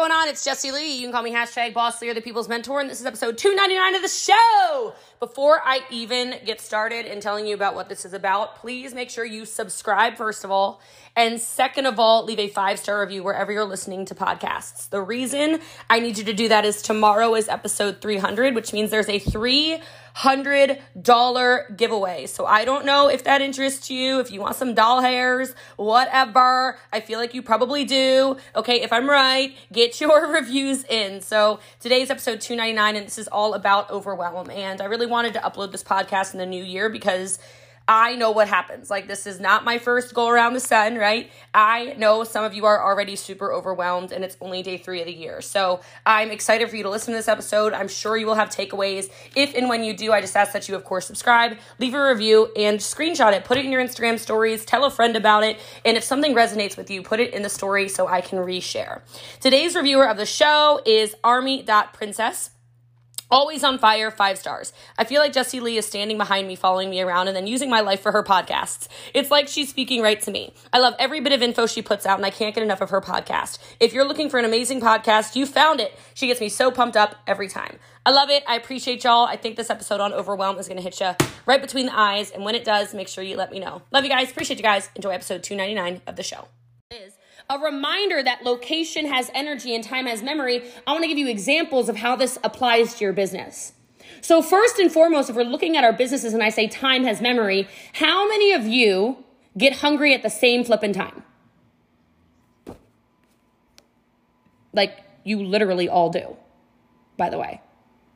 going on? It's Jessie Lee. You can call me hashtag boss leader, the people's mentor, and this is episode 299 of the show. Before I even get started in telling you about what this is about, please make sure you subscribe, first of all. And second of all, leave a five star review wherever you're listening to podcasts. The reason I need you to do that is tomorrow is episode 300, which means there's a three hundred dollar giveaway. So I don't know if that interests you, if you want some doll hairs, whatever. I feel like you probably do. Okay, if I'm right, get your reviews in. So today's episode 299, and this is all about overwhelm. And I really wanted to upload this podcast in the new year because I know what happens. Like, this is not my first go around the sun, right? I know some of you are already super overwhelmed and it's only day three of the year. So I'm excited for you to listen to this episode. I'm sure you will have takeaways. If and when you do, I just ask that you, of course, subscribe, leave a review, and screenshot it. Put it in your Instagram stories, tell a friend about it. And if something resonates with you, put it in the story so I can reshare. Today's reviewer of the show is Army.Princess. Always on fire, five stars. I feel like Jessie Lee is standing behind me, following me around, and then using my life for her podcasts. It's like she's speaking right to me. I love every bit of info she puts out, and I can't get enough of her podcast. If you're looking for an amazing podcast, you found it. She gets me so pumped up every time. I love it. I appreciate y'all. I think this episode on overwhelm is going to hit you right between the eyes, and when it does, make sure you let me know. Love you guys. Appreciate you guys. Enjoy episode 299 of the show a reminder that location has energy and time has memory, I want to give you examples of how this applies to your business. So, first and foremost, if we're looking at our businesses and I say time has memory, how many of you get hungry at the same flipping time? Like, you literally all do, by the way.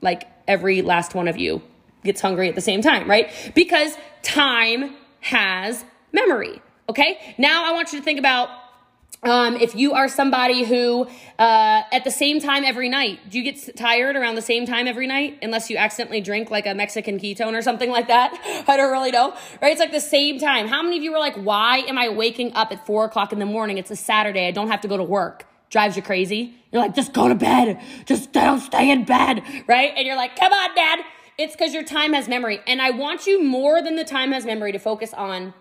Like, every last one of you gets hungry at the same time, right? Because time has memory. Okay. Now I want you to think about um, if you are somebody who, uh, at the same time every night, do you get tired around the same time every night? Unless you accidentally drink like a Mexican ketone or something like that. I don't really know. Right? It's like the same time. How many of you were like, why am I waking up at four o'clock in the morning? It's a Saturday. I don't have to go to work. Drives you crazy. You're like, just go to bed. Just don't stay in bed. Right? And you're like, come on, dad. It's because your time has memory. And I want you more than the time has memory to focus on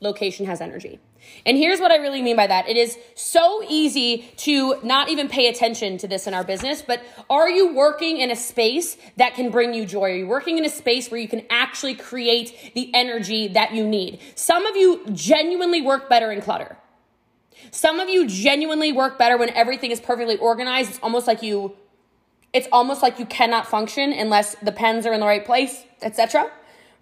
location has energy. And here's what I really mean by that. It is so easy to not even pay attention to this in our business, but are you working in a space that can bring you joy? Are you working in a space where you can actually create the energy that you need? Some of you genuinely work better in clutter. Some of you genuinely work better when everything is perfectly organized. It's almost like you it's almost like you cannot function unless the pens are in the right place, etc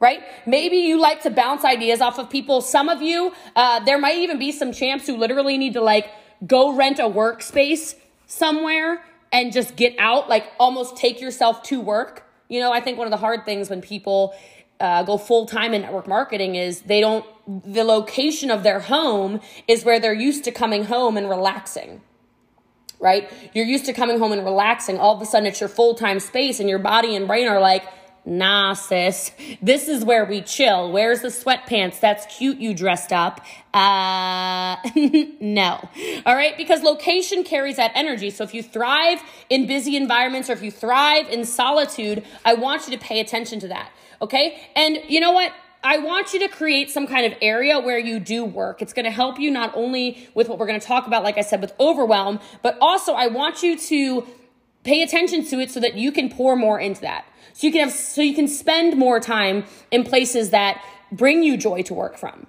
right? Maybe you like to bounce ideas off of people. Some of you, uh, there might even be some champs who literally need to like go rent a workspace somewhere and just get out, like almost take yourself to work. You know, I think one of the hard things when people uh, go full time in network marketing is they don't, the location of their home is where they're used to coming home and relaxing right? You're used to coming home and relaxing. All of a sudden, it's your full time space, and your body and brain are like, Nah, sis. This is where we chill. Where's the sweatpants? That's cute you dressed up. Uh, no. All right. Because location carries that energy. So if you thrive in busy environments or if you thrive in solitude, I want you to pay attention to that. Okay. And you know what? I want you to create some kind of area where you do work. It's going to help you not only with what we're going to talk about, like I said, with overwhelm, but also I want you to pay attention to it so that you can pour more into that. So you can have, so you can spend more time in places that bring you joy to work from.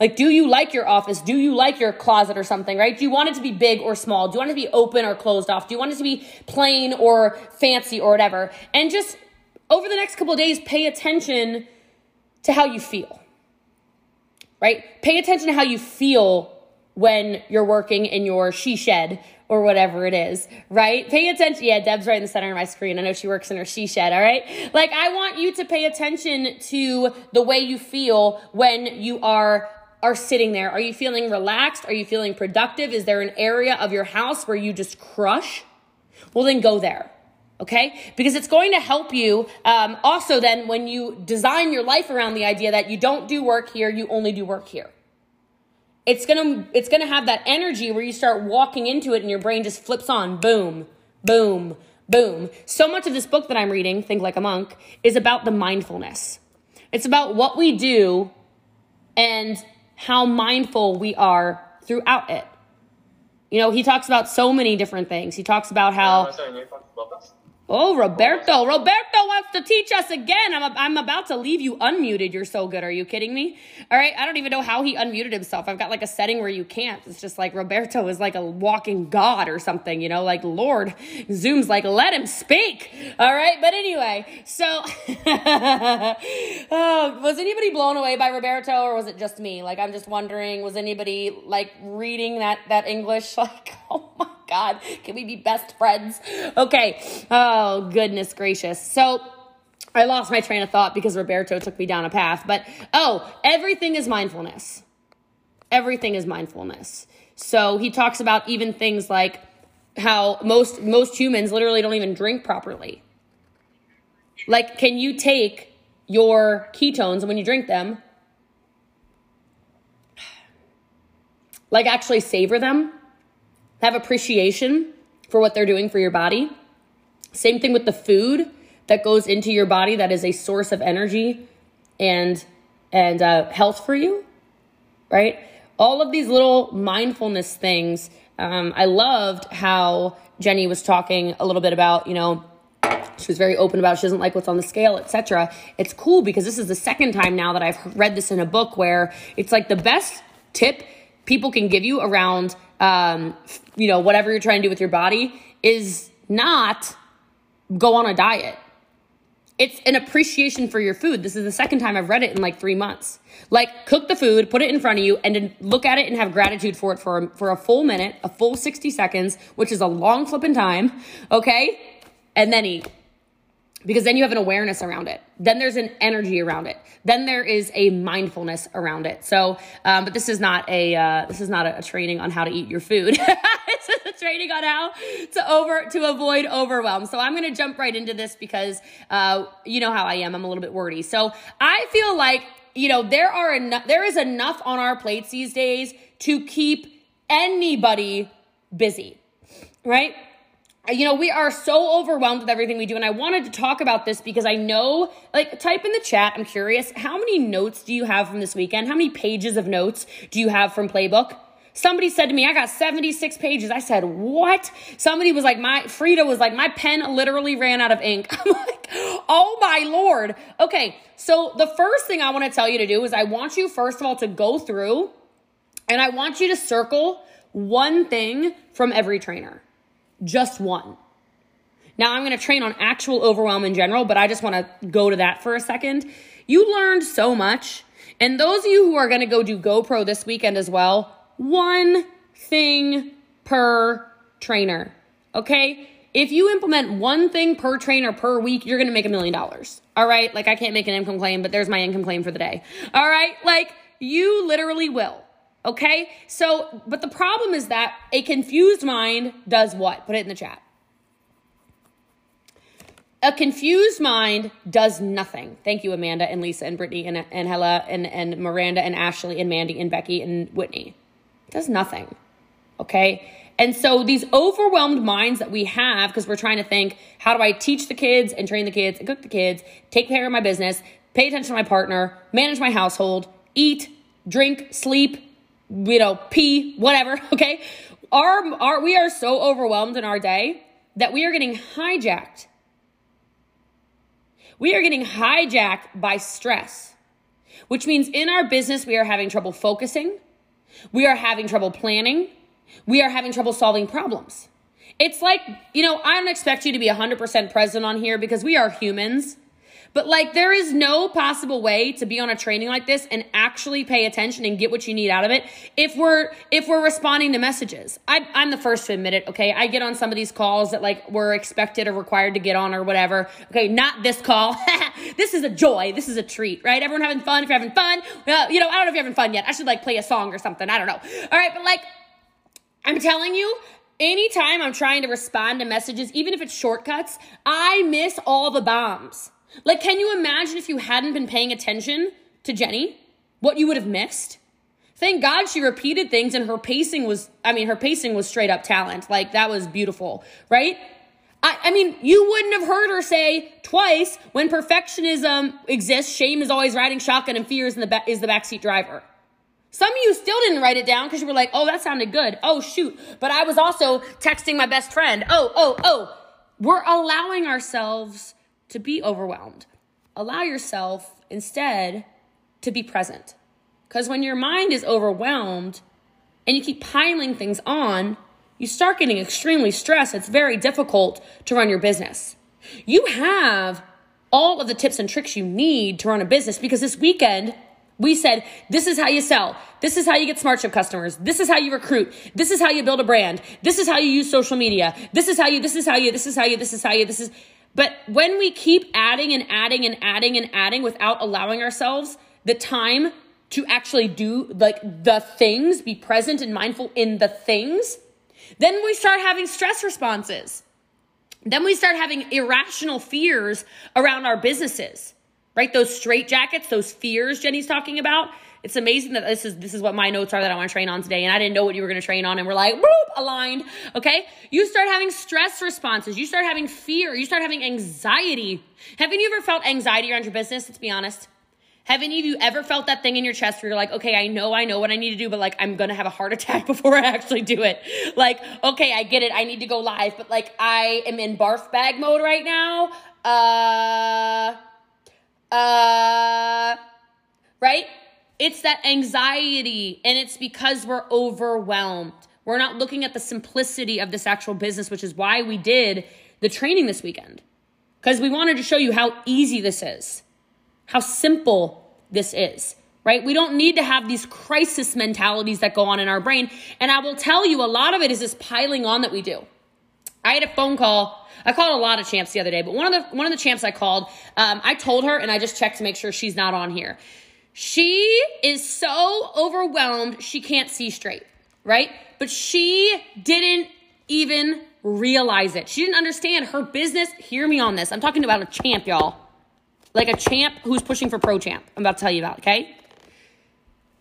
Like, do you like your office? Do you like your closet or something, right? Do you want it to be big or small? Do you want it to be open or closed off? Do you want it to be plain or fancy or whatever? And just over the next couple of days, pay attention to how you feel, right? Pay attention to how you feel when you're working in your she shed or whatever it is, right? Pay attention. Yeah, Deb's right in the center of my screen. I know she works in her she shed, all right? Like, I want you to pay attention to the way you feel when you are are sitting there. Are you feeling relaxed? Are you feeling productive? Is there an area of your house where you just crush? Well, then go there. Okay? Because it's going to help you um, also then when you design your life around the idea that you don't do work here, you only do work here it's gonna it's gonna have that energy where you start walking into it and your brain just flips on. Boom boom boom. So much of this book that i'm reading think like a monk is about the mindfulness. It's about what we do and how mindful we are throughout it. You know, he talks about so many different things. He talks about how Oh, Roberto. Roberto wants to teach us again. I'm, I'm about to leave you unmuted. You're so good. Are you kidding me? All right. I don't even know how he unmuted himself. I've got like a setting where you can't. It's just like Roberto is like a walking God or something, you know, like Lord. Zoom's like, let him speak. All right. But anyway, so, oh, was anybody blown away by Roberto or was it just me? Like, I'm just wondering, was anybody like reading that, that English? Like, oh my God, can we be best friends? Okay. Oh, goodness gracious. So, I lost my train of thought because Roberto took me down a path. But oh, everything is mindfulness. Everything is mindfulness. So he talks about even things like how most most humans literally don't even drink properly. Like, can you take your ketones when you drink them, like actually savor them? Have appreciation for what they're doing for your body. Same thing with the food that goes into your body that is a source of energy and and uh, health for you, right? All of these little mindfulness things. Um, I loved how Jenny was talking a little bit about, you know, she was very open about she doesn't like what's on the scale etc it's cool because this is the second time now that i've read this in a book where it's like the best tip people can give you around um, you know, whatever you're trying to do with your body is not go on a diet. It's an appreciation for your food. This is the second time I've read it in like three months. Like, cook the food, put it in front of you, and look at it and have gratitude for it for, for a full minute, a full 60 seconds, which is a long flipping time, okay? And then eat because then you have an awareness around it. Then there's an energy around it. Then there is a mindfulness around it. So, um, but this is not a uh, this is not a, training on how to eat your food. it's a training on how to over to avoid overwhelm. So I'm going to jump right into this because uh, you know how I am. I'm a little bit wordy. So I feel like you know there are enough. There is enough on our plates these days to keep anybody busy, right? You know, we are so overwhelmed with everything we do. And I wanted to talk about this because I know, like, type in the chat. I'm curious. How many notes do you have from this weekend? How many pages of notes do you have from Playbook? Somebody said to me, I got 76 pages. I said, what? Somebody was like, my, Frida was like, my pen literally ran out of ink. I'm like, oh my Lord. Okay. So the first thing I want to tell you to do is I want you, first of all, to go through and I want you to circle one thing from every trainer just one. Now I'm going to train on actual overwhelm in general, but I just want to go to that for a second. You learned so much. And those of you who are going to go do GoPro this weekend as well, one thing per trainer. Okay? If you implement one thing per trainer per week, you're going to make a million dollars. All right? Like I can't make an income claim, but there's my income claim for the day. All right? Like you literally will. Okay? So, but the problem is that a confused mind does what? Put it in the chat. A confused mind does nothing. Thank you, Amanda and Lisa and Brittany and, and Hella and, and Miranda and Ashley and Mandy and Becky and Whitney. It does nothing. Okay? And so these overwhelmed minds that we have, because we're trying to think, how do I teach the kids and train the kids and cook the kids, take care of my business, pay attention to my partner, manage my household, eat, drink, sleep, you know, pee, whatever, okay? Our, our, we are so overwhelmed in our day that we are getting hijacked. We are getting hijacked by stress, which means in our business, we are having trouble focusing. We are having trouble planning. We are having trouble solving problems. It's like, you know, I don't expect you to be 100% present on here because we are humans but like, there is no possible way to be on a training like this and actually pay attention and get what you need out of it if we're if we're responding to messages. I, I'm the first to admit it. Okay, I get on some of these calls that like we're expected or required to get on or whatever. Okay, not this call. this is a joy. This is a treat, right? Everyone having fun. If you're having fun, well, you know, I don't know if you're having fun yet. I should like play a song or something. I don't know. All right, but like, I'm telling you, anytime I'm trying to respond to messages, even if it's shortcuts, I miss all the bombs. Like, can you imagine if you hadn't been paying attention to Jenny? What you would have missed? Thank God she repeated things and her pacing was, I mean, her pacing was straight up talent. Like, that was beautiful, right? I, I mean, you wouldn't have heard her say twice when perfectionism exists, shame is always riding shotgun and fear is, in the ba- is the backseat driver. Some of you still didn't write it down because you were like, oh, that sounded good. Oh, shoot. But I was also texting my best friend. Oh, oh, oh. We're allowing ourselves to be overwhelmed. Allow yourself instead to be present. Because when your mind is overwhelmed and you keep piling things on, you start getting extremely stressed. It's very difficult to run your business. You have all of the tips and tricks you need to run a business because this weekend, we said, this is how you sell. This is how you get SmartShip customers. This is how you recruit. This is how you build a brand. This is how you use social media. This is how you, this is how you, this is how you, this is how you, this is. But when we keep adding and adding and adding and adding without allowing ourselves the time to actually do like the things, be present and mindful in the things, then we start having stress responses. Then we start having irrational fears around our businesses, right? Those straight jackets, those fears Jenny's talking about. It's amazing that this is this is what my notes are that I want to train on today, and I didn't know what you were going to train on, and we're like, boop, aligned. Okay, you start having stress responses. You start having fear. You start having anxiety. Haven't you ever felt anxiety around your business? Let's be honest. Have any of you ever felt that thing in your chest where you're like, okay, I know, I know what I need to do, but like, I'm gonna have a heart attack before I actually do it? Like, okay, I get it, I need to go live, but like, I am in barf bag mode right now. Uh, uh, right? It's that anxiety, and it's because we're overwhelmed. We're not looking at the simplicity of this actual business, which is why we did the training this weekend. Because we wanted to show you how easy this is how simple this is, right? We don't need to have these crisis mentalities that go on in our brain. And I will tell you, a lot of it is this piling on that we do. I had a phone call. I called a lot of champs the other day, but one of the one of the champs I called, um, I told her, and I just checked to make sure she's not on here. She is so overwhelmed she can't see straight, right? But she didn't even realize it. She didn't understand her business. Hear me on this. I'm talking about a champ, y'all like a champ who's pushing for pro champ. I'm about to tell you about, okay?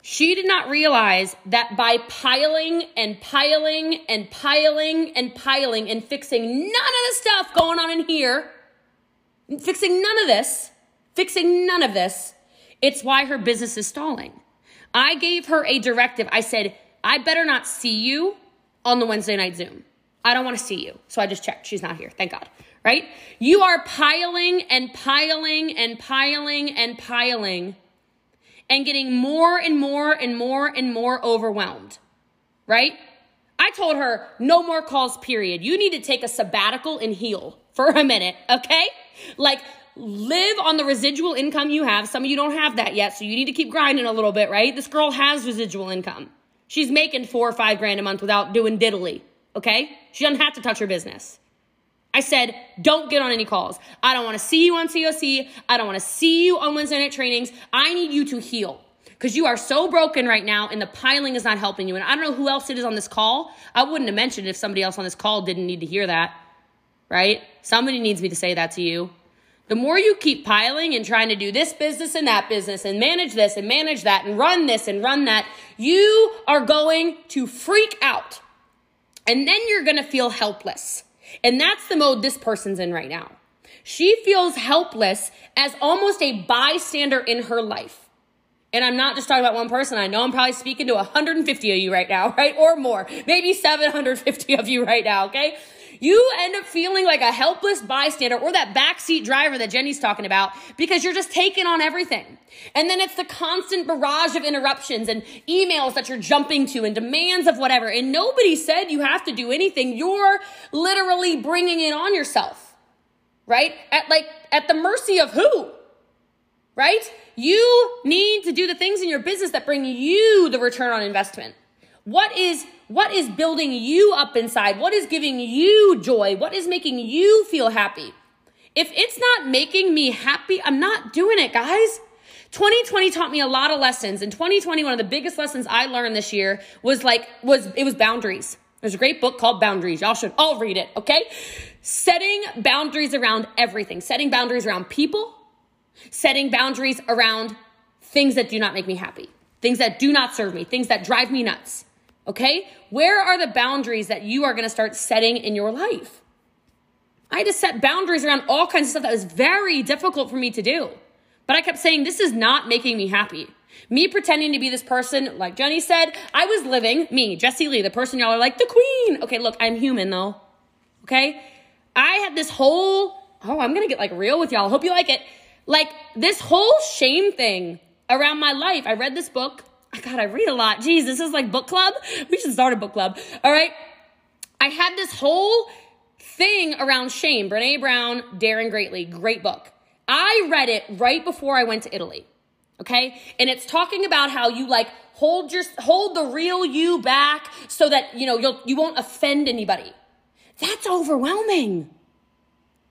She did not realize that by piling and piling and piling and piling and fixing none of the stuff going on in here, fixing none of this, fixing none of this, it's why her business is stalling. I gave her a directive. I said, I better not see you on the Wednesday night Zoom. I don't want to see you. So I just checked. She's not here. Thank God right? You are piling and piling and piling and piling and getting more and more and more and more overwhelmed, right? I told her, no more calls, period. You need to take a sabbatical and heal for a minute, okay? Like, live on the residual income you have. Some of you don't have that yet, so you need to keep grinding a little bit, right? This girl has residual income. She's making four or five grand a month without doing diddly, okay? She doesn't have to touch her business. I said, don't get on any calls. I don't want to see you on COC. I don't want to see you on Wednesday night trainings. I need you to heal because you are so broken right now and the piling is not helping you. And I don't know who else it is on this call. I wouldn't have mentioned if somebody else on this call didn't need to hear that, right? Somebody needs me to say that to you. The more you keep piling and trying to do this business and that business and manage this and manage that and run this and run that, you are going to freak out. And then you're going to feel helpless. And that's the mode this person's in right now. She feels helpless as almost a bystander in her life. And I'm not just talking about one person. I know I'm probably speaking to 150 of you right now, right? Or more. Maybe 750 of you right now, okay? You end up feeling like a helpless bystander or that backseat driver that Jenny's talking about because you're just taking on everything. And then it's the constant barrage of interruptions and emails that you're jumping to and demands of whatever. And nobody said you have to do anything. You're literally bringing it on yourself, right? At like, at the mercy of who? Right? You need to do the things in your business that bring you the return on investment. What is what is building you up inside? What is giving you joy? What is making you feel happy? If it's not making me happy, I'm not doing it, guys. 2020 taught me a lot of lessons. In 2020, one of the biggest lessons I learned this year was like was it was boundaries. There's a great book called Boundaries. Y'all should all read it, okay? Setting boundaries around everything. Setting boundaries around people, setting boundaries around things that do not make me happy, things that do not serve me, things that drive me nuts. Okay? Where are the boundaries that you are going to start setting in your life? I had to set boundaries around all kinds of stuff that was very difficult for me to do. But I kept saying, this is not making me happy. Me pretending to be this person, like Jenny said, I was living me, Jessie Lee, the person y'all are like, the queen. Okay, look, I'm human though. Okay? I had this whole, oh, I'm gonna get like real with y'all. Hope you like it. Like this whole shame thing around my life. I read this book. God, I read a lot. Jeez, this is like book club. We should start a book club. All right. I had this whole thing around shame. Brene Brown, Daring Greatly, great book. I read it right before I went to Italy. Okay? And it's talking about how you like hold your hold the real you back so that, you know, you'll you won't offend anybody. That's overwhelming.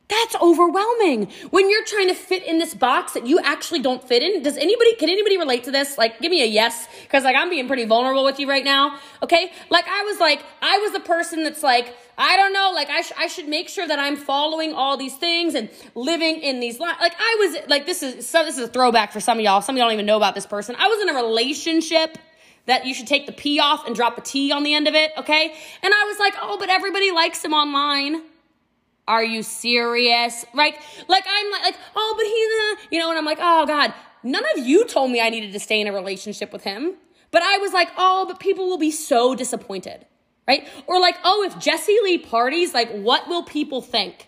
That's overwhelming. When you're trying to fit in this box that you actually don't fit in, does anybody, can anybody relate to this? Like, give me a yes, because like I'm being pretty vulnerable with you right now. Okay. Like I was like, I was the person that's like, I don't know, like I, sh- I should make sure that I'm following all these things and living in these lines. Like I was, like this is, so this is a throwback for some of y'all. Some of y'all don't even know about this person. I was in a relationship that you should take the P off and drop a T on the end of it. Okay. And I was like, oh, but everybody likes him online. Are you serious? Right? Like I'm like, like oh, but he's, uh, you know, and I'm like, oh God, none of you told me I needed to stay in a relationship with him. But I was like, oh, but people will be so disappointed. Right? Or like, oh, if Jessie Lee parties, like, what will people think?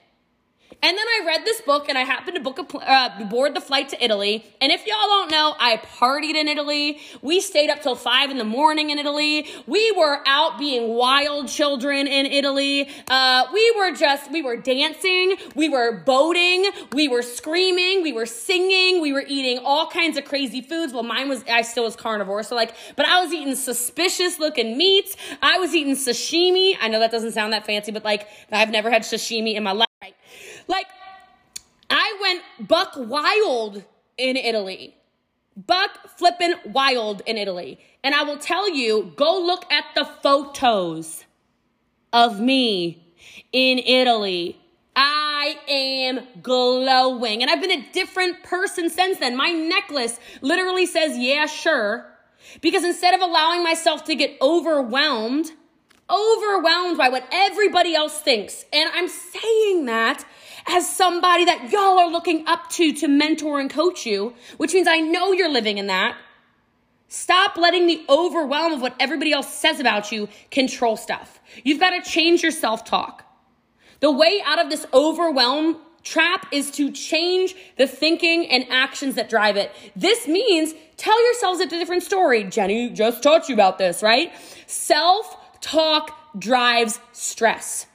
And then I read this book and I happened to book a uh, board the flight to Italy. And if y'all don't know, I partied in Italy. We stayed up till five in the morning in Italy. We were out being wild children in Italy. Uh, we were just, we were dancing. We were boating. We were screaming. We were singing. We were eating all kinds of crazy foods. Well, mine was, I still was carnivore. So like, but I was eating suspicious looking meats. I was eating sashimi. I know that doesn't sound that fancy, but like, I've never had sashimi in my life. Like, I went buck wild in Italy. Buck flippin' wild in Italy. And I will tell you, go look at the photos of me in Italy. I am glowing. And I've been a different person since then. My necklace literally says, yeah, sure. Because instead of allowing myself to get overwhelmed, overwhelmed by what everybody else thinks, and I'm saying that as somebody that y'all are looking up to to mentor and coach you, which means I know you're living in that. Stop letting the overwhelm of what everybody else says about you control stuff. You've got to change your self talk. The way out of this overwhelm trap is to change the thinking and actions that drive it. This means tell yourselves a different story. Jenny just taught you about this, right? Self talk drives stress.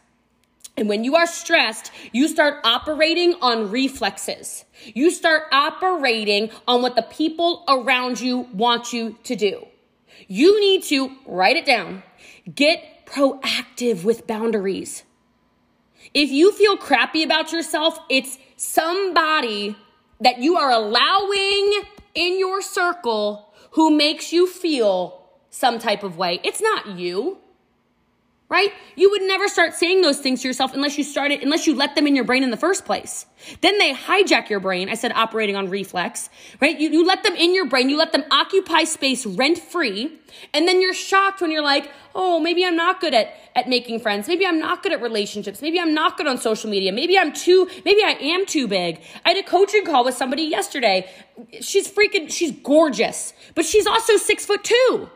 And when you are stressed, you start operating on reflexes. You start operating on what the people around you want you to do. You need to write it down. Get proactive with boundaries. If you feel crappy about yourself, it's somebody that you are allowing in your circle who makes you feel some type of way. It's not you right? You would never start saying those things to yourself unless you started, unless you let them in your brain in the first place. Then they hijack your brain. I said operating on reflex, right? You, you let them in your brain, you let them occupy space rent free, and then you're shocked when you're like, oh, maybe I'm not good at, at making friends. Maybe I'm not good at relationships. Maybe I'm not good on social media. Maybe I'm too, maybe I am too big. I had a coaching call with somebody yesterday. She's freaking, she's gorgeous, but she's also six foot two.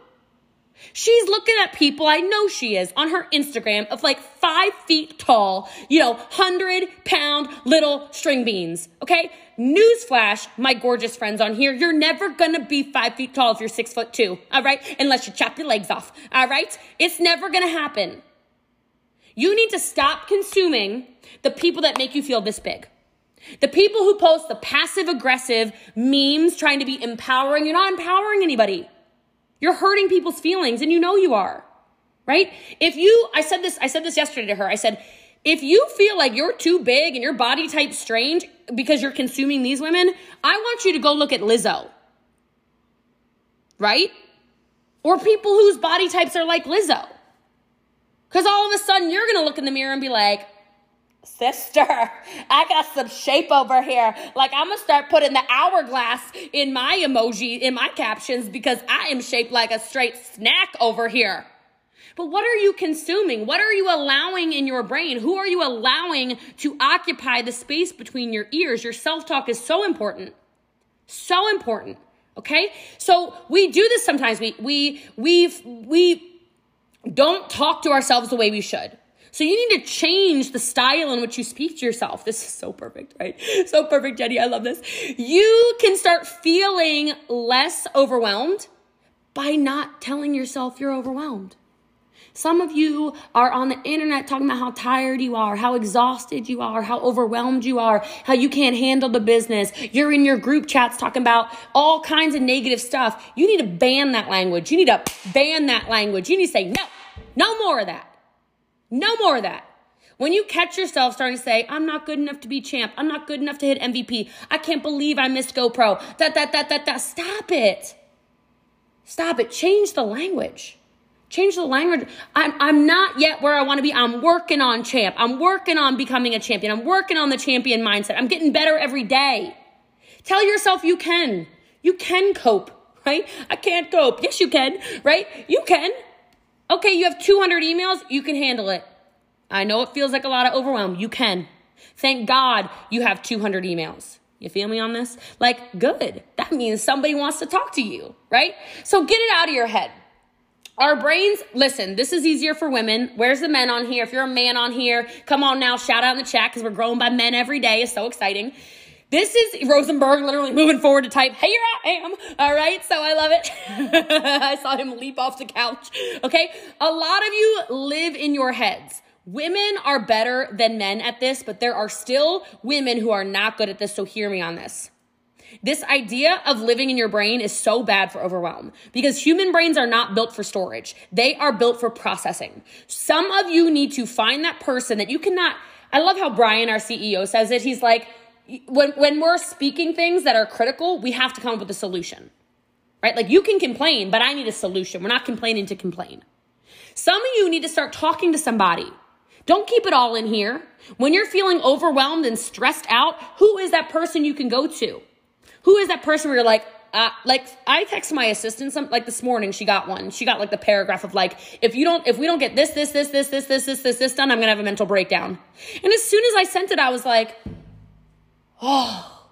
She's looking at people, I know she is, on her Instagram of like five feet tall, you know, hundred pound little string beans. Okay? Newsflash, my gorgeous friends on here, you're never gonna be five feet tall if you're six foot two, all right? Unless you chop your legs off, all right? It's never gonna happen. You need to stop consuming the people that make you feel this big. The people who post the passive aggressive memes trying to be empowering, you're not empowering anybody. You're hurting people's feelings and you know you are. Right? If you I said this I said this yesterday to her. I said if you feel like you're too big and your body type strange because you're consuming these women, I want you to go look at Lizzo. Right? Or people whose body types are like Lizzo. Cuz all of a sudden you're going to look in the mirror and be like, Sister, I got some shape over here. Like, I'm gonna start putting the hourglass in my emoji, in my captions, because I am shaped like a straight snack over here. But what are you consuming? What are you allowing in your brain? Who are you allowing to occupy the space between your ears? Your self talk is so important. So important. Okay? So we do this sometimes. We we we we don't talk to ourselves the way we should. So you need to change the style in which you speak to yourself. This is so perfect, right? So perfect, Jenny. I love this. You can start feeling less overwhelmed by not telling yourself you're overwhelmed. Some of you are on the internet talking about how tired you are, how exhausted you are, how overwhelmed you are, how you can't handle the business. You're in your group chats talking about all kinds of negative stuff. You need to ban that language. You need to ban that language. You need to say, no, no more of that. No more of that. When you catch yourself starting to say, I'm not good enough to be champ. I'm not good enough to hit MVP. I can't believe I missed GoPro. That, that, that, that, that. Stop it. Stop it. Change the language. Change the language. I'm, I'm not yet where I want to be. I'm working on champ. I'm working on becoming a champion. I'm working on the champion mindset. I'm getting better every day. Tell yourself you can. You can cope, right? I can't cope. Yes, you can, right? You can. Okay, you have 200 emails, you can handle it. I know it feels like a lot of overwhelm. You can. Thank God you have 200 emails. You feel me on this? Like, good. That means somebody wants to talk to you, right? So get it out of your head. Our brains, listen, this is easier for women. Where's the men on here? If you're a man on here, come on now, shout out in the chat because we're growing by men every day. It's so exciting. This is Rosenberg literally moving forward to type, hey, here I am. All right. So I love it. I saw him leap off the couch. Okay. A lot of you live in your heads. Women are better than men at this, but there are still women who are not good at this. So hear me on this. This idea of living in your brain is so bad for overwhelm because human brains are not built for storage. They are built for processing. Some of you need to find that person that you cannot. I love how Brian, our CEO, says it. He's like, when when we're speaking things that are critical, we have to come up with a solution. Right? Like you can complain, but I need a solution. We're not complaining to complain. Some of you need to start talking to somebody. Don't keep it all in here. When you're feeling overwhelmed and stressed out, who is that person you can go to? Who is that person where you're like, uh, like I text my assistant some like this morning she got one. She got like the paragraph of like if you don't if we don't get this this this this this this this this this done, I'm to have a mental breakdown. And as soon as I sent it I was like, Oh,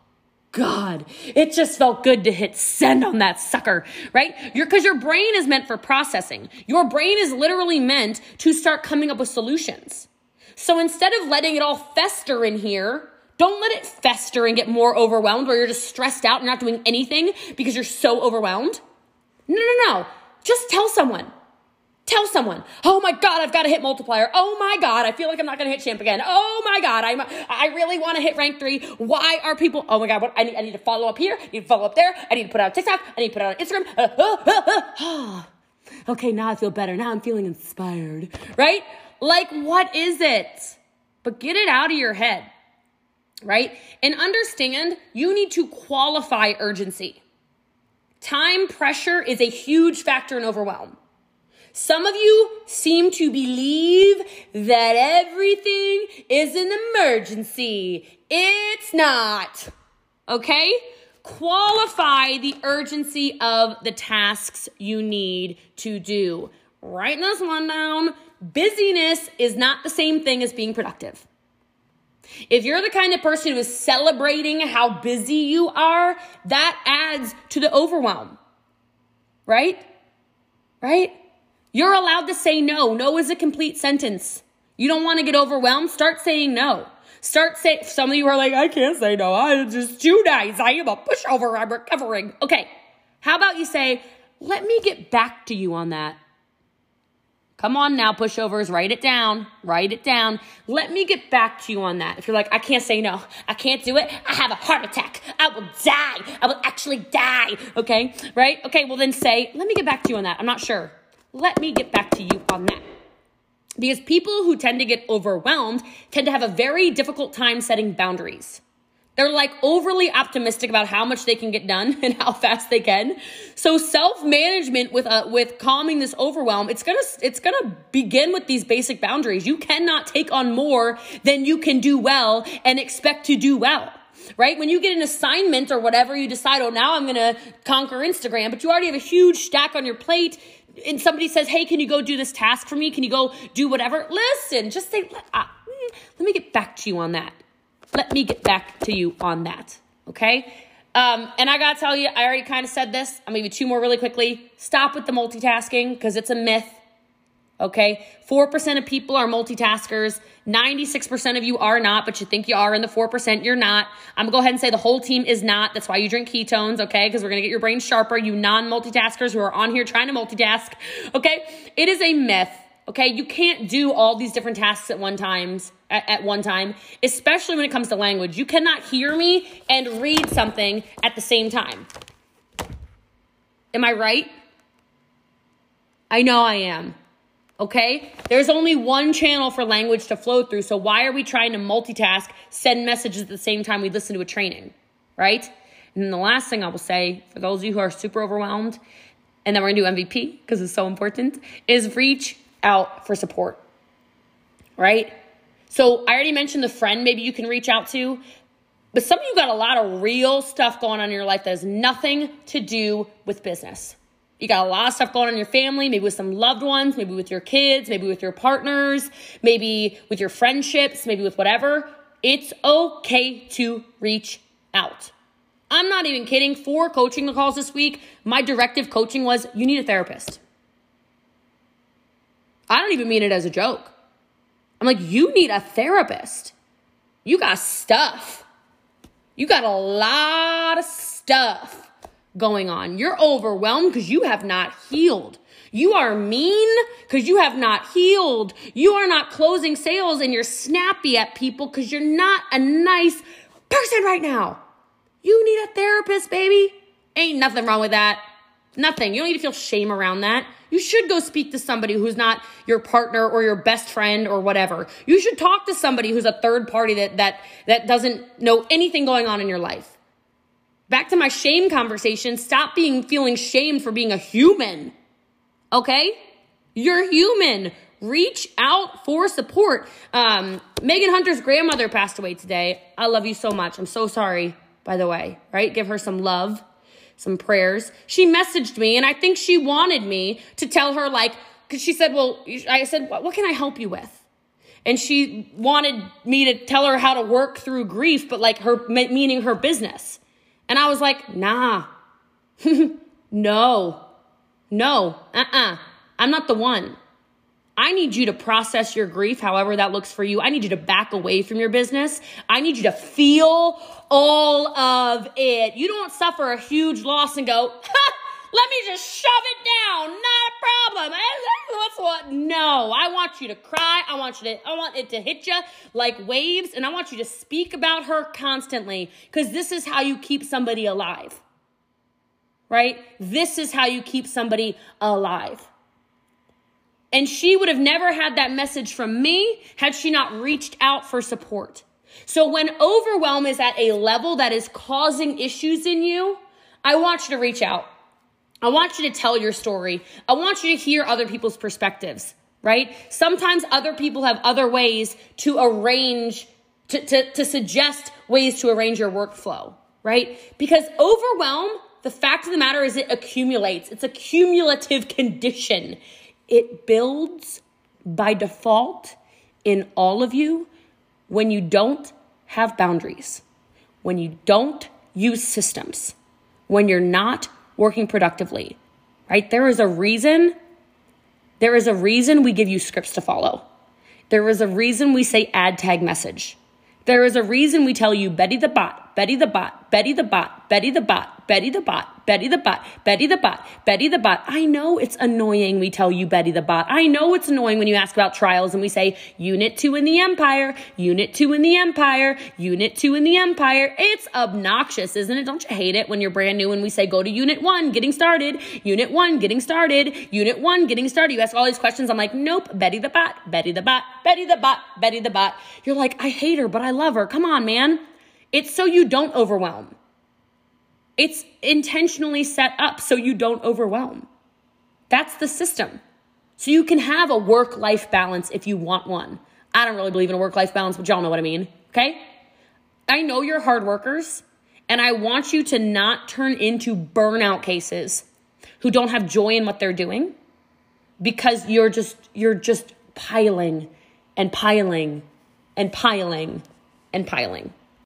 God, it just felt good to hit send on that sucker, right? Your Because your brain is meant for processing. Your brain is literally meant to start coming up with solutions. So instead of letting it all fester in here, don't let it fester and get more overwhelmed where you're just stressed out and not doing anything because you're so overwhelmed. No, no, no. Just tell someone. Tell someone, oh my God, I've got to hit multiplier. Oh my God, I feel like I'm not going to hit champ again. Oh my God, I'm, I really want to hit rank three. Why are people, oh my God, what, I, need, I need to follow up here. I need to follow up there. I need to put out TikTok. I need to put out on Instagram. Uh, uh, uh, okay, now I feel better. Now I'm feeling inspired, right? Like, what is it? But get it out of your head, right? And understand you need to qualify urgency. Time pressure is a huge factor in overwhelm. Some of you seem to believe that everything is an emergency. It's not. Okay? Qualify the urgency of the tasks you need to do. Write this one down. Busyness is not the same thing as being productive. If you're the kind of person who is celebrating how busy you are, that adds to the overwhelm. Right? Right? You're allowed to say no. No is a complete sentence. You don't want to get overwhelmed? Start saying no. Start saying, some of you are like, I can't say no. I'm just too nice. I am a pushover. I'm recovering. Okay. How about you say, let me get back to you on that. Come on now, pushovers, write it down. Write it down. Let me get back to you on that. If you're like, I can't say no, I can't do it, I have a heart attack, I will die, I will actually die. Okay, right? Okay, well then say, let me get back to you on that. I'm not sure. Let me get back to you on that. Because people who tend to get overwhelmed tend to have a very difficult time setting boundaries. They're like overly optimistic about how much they can get done and how fast they can. So self-management with uh, with calming this overwhelm, it's going to it's going to begin with these basic boundaries. You cannot take on more than you can do well and expect to do well. Right? When you get an assignment or whatever, you decide, "Oh, now I'm going to conquer Instagram," but you already have a huge stack on your plate and somebody says, Hey, can you go do this task for me? Can you go do whatever? Listen, just say, uh, let me get back to you on that. Let me get back to you on that. Okay? Um, and I gotta tell you, I already kind of said this. I'm gonna give you two more really quickly. Stop with the multitasking because it's a myth. Okay, 4% of people are multitaskers. 96% of you are not, but you think you are, and the 4% you're not. I'm gonna go ahead and say the whole team is not. That's why you drink ketones, okay? Because we're gonna get your brain sharper, you non multitaskers who are on here trying to multitask, okay? It is a myth, okay? You can't do all these different tasks at one times. At, at one time, especially when it comes to language. You cannot hear me and read something at the same time. Am I right? I know I am. Okay? There's only one channel for language to flow through. So why are we trying to multitask, send messages at the same time we listen to a training? Right? And then the last thing I will say for those of you who are super overwhelmed, and then we're gonna do MVP because it's so important, is reach out for support. Right? So I already mentioned the friend maybe you can reach out to, but some of you got a lot of real stuff going on in your life that has nothing to do with business. You got a lot of stuff going on in your family, maybe with some loved ones, maybe with your kids, maybe with your partners, maybe with your friendships, maybe with whatever. It's okay to reach out. I'm not even kidding. Four coaching the calls this week. My directive coaching was you need a therapist. I don't even mean it as a joke. I'm like, you need a therapist. You got stuff. You got a lot of stuff going on. You're overwhelmed because you have not healed. You are mean because you have not healed. You are not closing sales and you're snappy at people because you're not a nice person right now. You need a therapist, baby. Ain't nothing wrong with that. Nothing. You don't need to feel shame around that. You should go speak to somebody who's not your partner or your best friend or whatever. You should talk to somebody who's a third party that that that doesn't know anything going on in your life. Back to my shame conversation. Stop being feeling shamed for being a human. Okay? You're human. Reach out for support. Um, Megan Hunter's grandmother passed away today. I love you so much. I'm so sorry, by the way, right? Give her some love, some prayers. She messaged me, and I think she wanted me to tell her, like, because she said, Well, I said, What can I help you with? And she wanted me to tell her how to work through grief, but like her, meaning her business. And I was like, nah, no, no, uh uh-uh. uh. I'm not the one. I need you to process your grief, however that looks for you. I need you to back away from your business. I need you to feel all of it. You don't suffer a huge loss and go, let me just shove it down. Not a problem. What's what? No, I want you to cry. I want you to, I want it to hit you like waves. And I want you to speak about her constantly because this is how you keep somebody alive. Right? This is how you keep somebody alive. And she would have never had that message from me had she not reached out for support. So when overwhelm is at a level that is causing issues in you, I want you to reach out. I want you to tell your story. I want you to hear other people's perspectives, right? Sometimes other people have other ways to arrange, to, to, to suggest ways to arrange your workflow, right? Because overwhelm, the fact of the matter is it accumulates. It's a cumulative condition. It builds by default in all of you when you don't have boundaries, when you don't use systems, when you're not working productively, right? There is a reason. There is a reason we give you scripts to follow. There is a reason we say ad tag message. There is a reason we tell you Betty the bot, Betty the bot, Betty the bot, Betty the bot, Betty the bot, Betty the bot, Betty the bot, Betty the bot. I know it's annoying we tell you Betty the bot. I know it's annoying when you ask about trials and we say unit 2 in the empire, unit 2 in the empire, unit 2 in the empire. It's obnoxious, isn't it? Don't you hate it when you're brand new and we say go to unit 1, getting started, unit 1, getting started, unit 1, getting started. You ask all these questions. I'm like, "Nope, Betty the bot, Betty the bot, Betty the bot, Betty the bot." You're like, "I hate her, but I love her." Come on, man. It's so you don't overwhelm. It's intentionally set up so you don't overwhelm. That's the system. So you can have a work life balance if you want one. I don't really believe in a work life balance, but y'all know what I mean. Okay? I know you're hard workers, and I want you to not turn into burnout cases who don't have joy in what they're doing because you're just you're just piling and piling and piling and piling.